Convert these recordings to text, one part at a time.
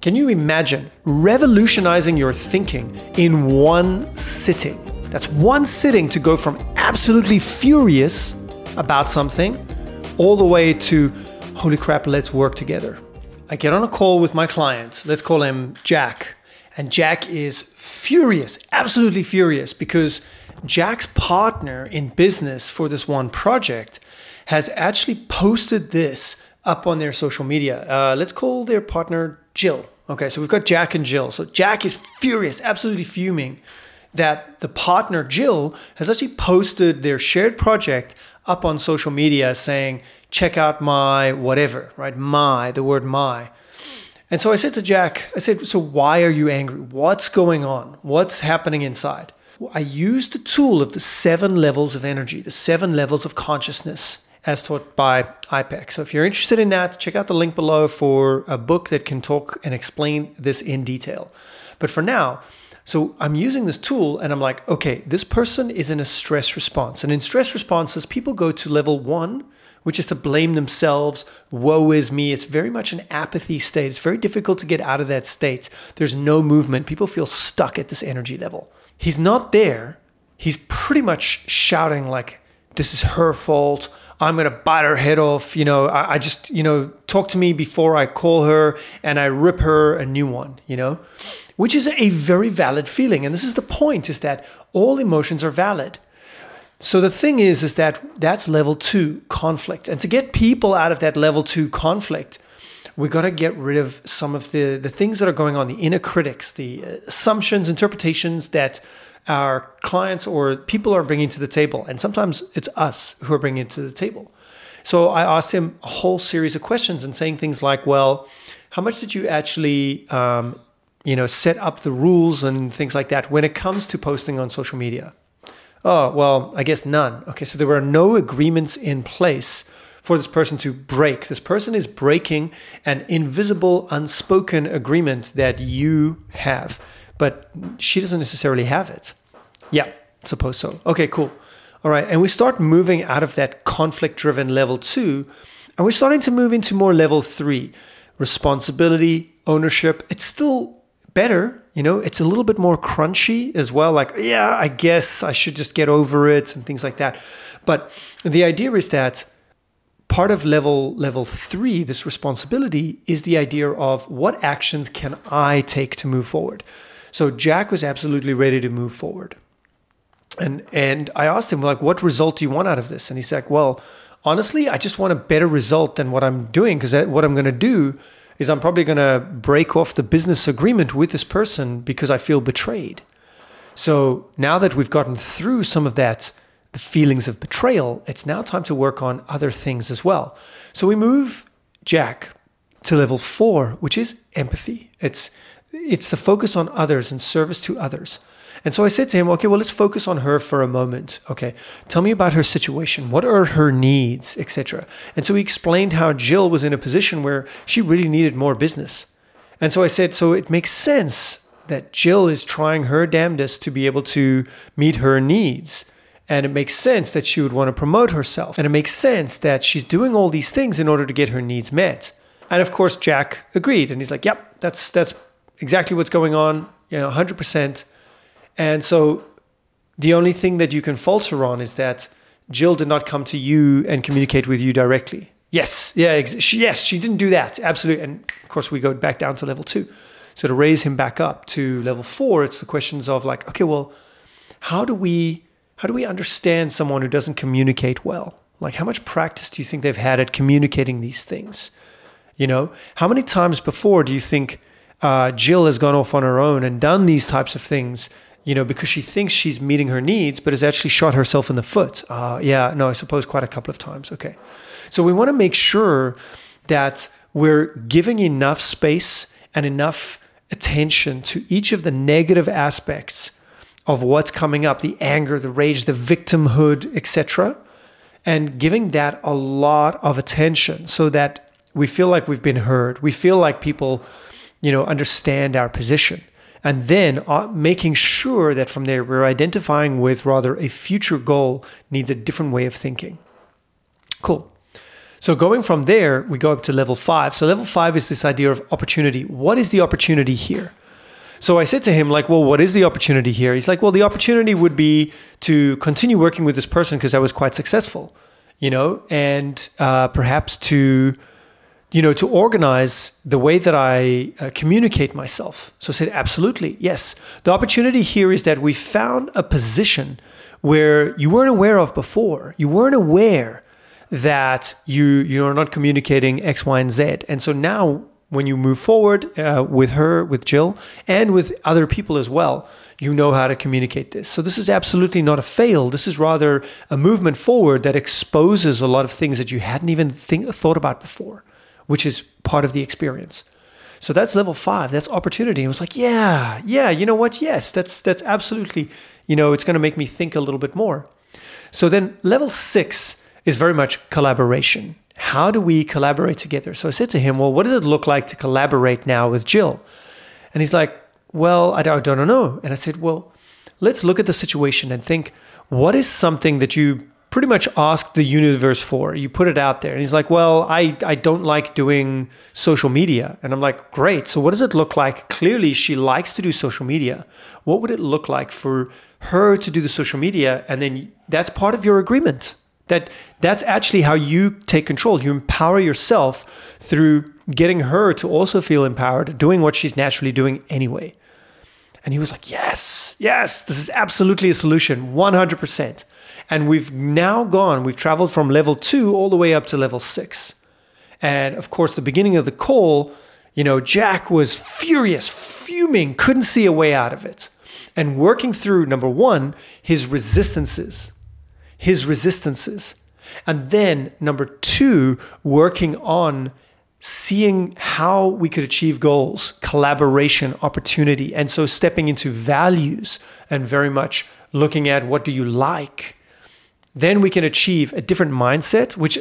Can you imagine revolutionizing your thinking in one sitting? That's one sitting to go from absolutely furious about something all the way to, holy crap, let's work together. I get on a call with my client, let's call him Jack. And Jack is furious, absolutely furious, because Jack's partner in business for this one project has actually posted this up on their social media. Uh, let's call their partner Jill. Okay, so we've got Jack and Jill. So Jack is furious, absolutely fuming that the partner Jill has actually posted their shared project up on social media saying, check out my whatever, right? My, the word my. And so I said to Jack, I said, so why are you angry? What's going on? What's happening inside? I used the tool of the seven levels of energy, the seven levels of consciousness as taught by IPEC. So if you're interested in that, check out the link below for a book that can talk and explain this in detail. But for now, so I'm using this tool and I'm like, okay, this person is in a stress response. And in stress responses, people go to level one, which is to blame themselves. Woe is me. It's very much an apathy state. It's very difficult to get out of that state. There's no movement. People feel stuck at this energy level. He's not there. He's pretty much shouting, like, this is her fault. I'm going to bite her head off. You know, I, I, just, you know, talk to me before I call her and I rip her a new one, you know, which is a very valid feeling. And this is the point is that all emotions are valid. So the thing is, is that that's level two conflict. And to get people out of that level two conflict, we got to get rid of some of the, the things that are going on, the inner critics, the uh, assumptions, interpretations that our clients or people are bringing to the table. And sometimes it's us who are bringing it to the table. So I asked him a whole series of questions and saying things like, well, how much did you actually, um, you know, set up the rules and things like that when it comes to posting on social media? Oh, well, I guess none. Okay, so there were no agreements in place for this person to break. This person is breaking an invisible, unspoken agreement that you have but she doesn't necessarily have it. Yeah, suppose so. Okay, cool. All right, and we start moving out of that conflict driven level two, and we're starting to move into more level three responsibility, ownership. It's still better, you know, it's a little bit more crunchy as well. Like, yeah, I guess I should just get over it and things like that. But the idea is that part of level level 3 this responsibility is the idea of what actions can i take to move forward so Jack was absolutely ready to move forward. And and I asked him like, what result do you want out of this? And he's like, well, honestly, I just want a better result than what I'm doing because what I'm going to do is I'm probably going to break off the business agreement with this person because I feel betrayed. So now that we've gotten through some of that, the feelings of betrayal, it's now time to work on other things as well. So we move Jack to level four, which is empathy. It's it's the focus on others and service to others. And so I said to him, okay, well, let's focus on her for a moment. Okay, tell me about her situation. What are her needs, etc. And so he explained how Jill was in a position where she really needed more business. And so I said, so it makes sense that Jill is trying her damnedest to be able to meet her needs. And it makes sense that she would want to promote herself. And it makes sense that she's doing all these things in order to get her needs met. And of course, Jack agreed. And he's like, yep, that's, that's exactly what's going on, you know, 100%. And so the only thing that you can falter on is that Jill did not come to you and communicate with you directly. Yes, yeah, ex- she, yes, she didn't do that. Absolutely. And of course, we go back down to level two. So to raise him back up to level four, it's the questions of like, okay, well, how do we how do we understand someone who doesn't communicate well? Like, how much practice do you think they've had at communicating these things? You know, how many times before do you think uh, Jill has gone off on her own and done these types of things, you know, because she thinks she's meeting her needs, but has actually shot herself in the foot. Uh, yeah, no, I suppose quite a couple of times. Okay. So we want to make sure that we're giving enough space and enough attention to each of the negative aspects of what's coming up the anger, the rage, the victimhood, etc. And giving that a lot of attention so that we feel like we've been heard. We feel like people you know, understand our position. And then uh, making sure that from there we're identifying with rather a future goal needs a different way of thinking. Cool. So going from there, we go up to level five. So level five is this idea of opportunity. What is the opportunity here? So I said to him, like, well, what is the opportunity here? He's like, well, the opportunity would be to continue working with this person because I was quite successful, you know, and uh, perhaps to, you know, to organize the way that I uh, communicate myself. So I said, absolutely, yes. The opportunity here is that we found a position where you weren't aware of before. You weren't aware that you you're not communicating X, Y, and Z, and so now when you move forward uh, with her, with Jill, and with other people as well, you know how to communicate this. So, this is absolutely not a fail. This is rather a movement forward that exposes a lot of things that you hadn't even think, thought about before, which is part of the experience. So that's level five. That's opportunity. It was like, yeah, yeah. You know what? Yes, that's that's absolutely. You know, it's going to make me think a little bit more. So then level six is very much collaboration how do we collaborate together? So I said to him, well, what does it look like to collaborate now with Jill? And he's like, well, I don't, I don't know. And I said, well, let's look at the situation and think, what is something that you pretty much asked the universe for? You put it out there. And he's like, well, I, I don't like doing social media. And I'm like, great. So what does it look like? Clearly, she likes to do social media. What would it look like for her to do the social media? And then that's part of your agreement that that's actually how you take control you empower yourself through getting her to also feel empowered doing what she's naturally doing anyway and he was like yes yes this is absolutely a solution 100% and we've now gone we've traveled from level 2 all the way up to level 6 and of course the beginning of the call you know jack was furious fuming couldn't see a way out of it and working through number 1 his resistances his resistances. And then, number two, working on seeing how we could achieve goals, collaboration, opportunity. And so, stepping into values and very much looking at what do you like. Then we can achieve a different mindset, which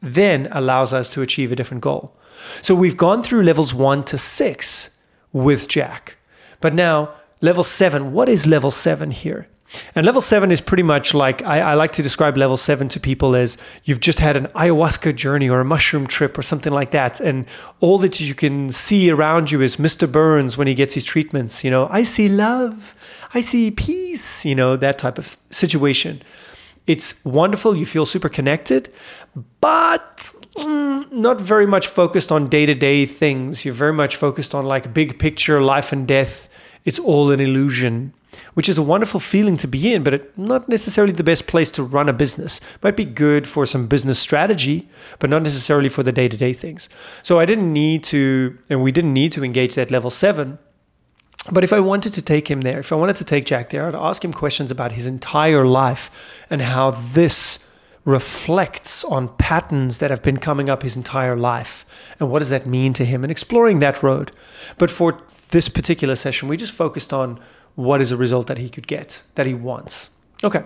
then allows us to achieve a different goal. So, we've gone through levels one to six with Jack. But now, level seven, what is level seven here? And level seven is pretty much like I, I, like to describe level seven to people as you've just had an ayahuasca journey or a mushroom trip or something like that. And all that you can see around you is Mr. Burns when he gets his treatments. You know, I see love, I see peace, you know, that type of situation. It's wonderful. You feel super connected, but mm, not very much focused on day to day things. You're very much focused on like big picture, life and death. It's all an illusion which is a wonderful feeling to be in, but not necessarily the best place to run a business. Might be good for some business strategy, but not necessarily for the day to day things. So I didn't need to, and we didn't need to engage that level seven. But if I wanted to take him there, if I wanted to take Jack there, I'd ask him questions about his entire life and how this reflects on patterns that have been coming up his entire life and what does that mean to him and exploring that road. But for this particular session, we just focused on what is a result that he could get, that he wants. Okay.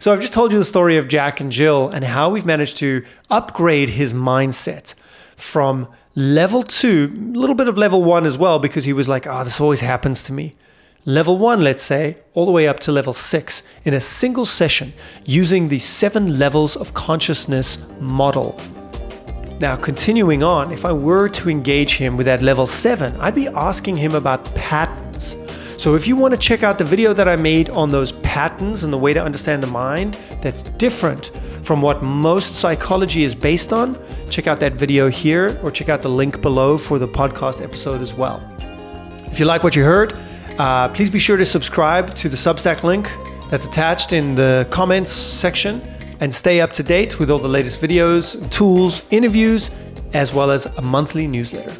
So I've just told you the story of Jack and Jill and how we've managed to upgrade his mindset from level two, a little bit of level one as well, because he was like, oh, this always happens to me. Level one, let's say, all the way up to level six in a single session using the seven levels of consciousness model. Now, continuing on, if I were to engage him with that level seven, I'd be asking him about patterns so if you want to check out the video that I made on those patterns and the way to understand the mind that's different from what most psychology is based on, check out that video here or check out the link below for the podcast episode as well. If you like what you heard, uh, please be sure to subscribe to the Substack link that's attached in the comments section and stay up to date with all the latest videos, tools, interviews, as well as a monthly newsletter.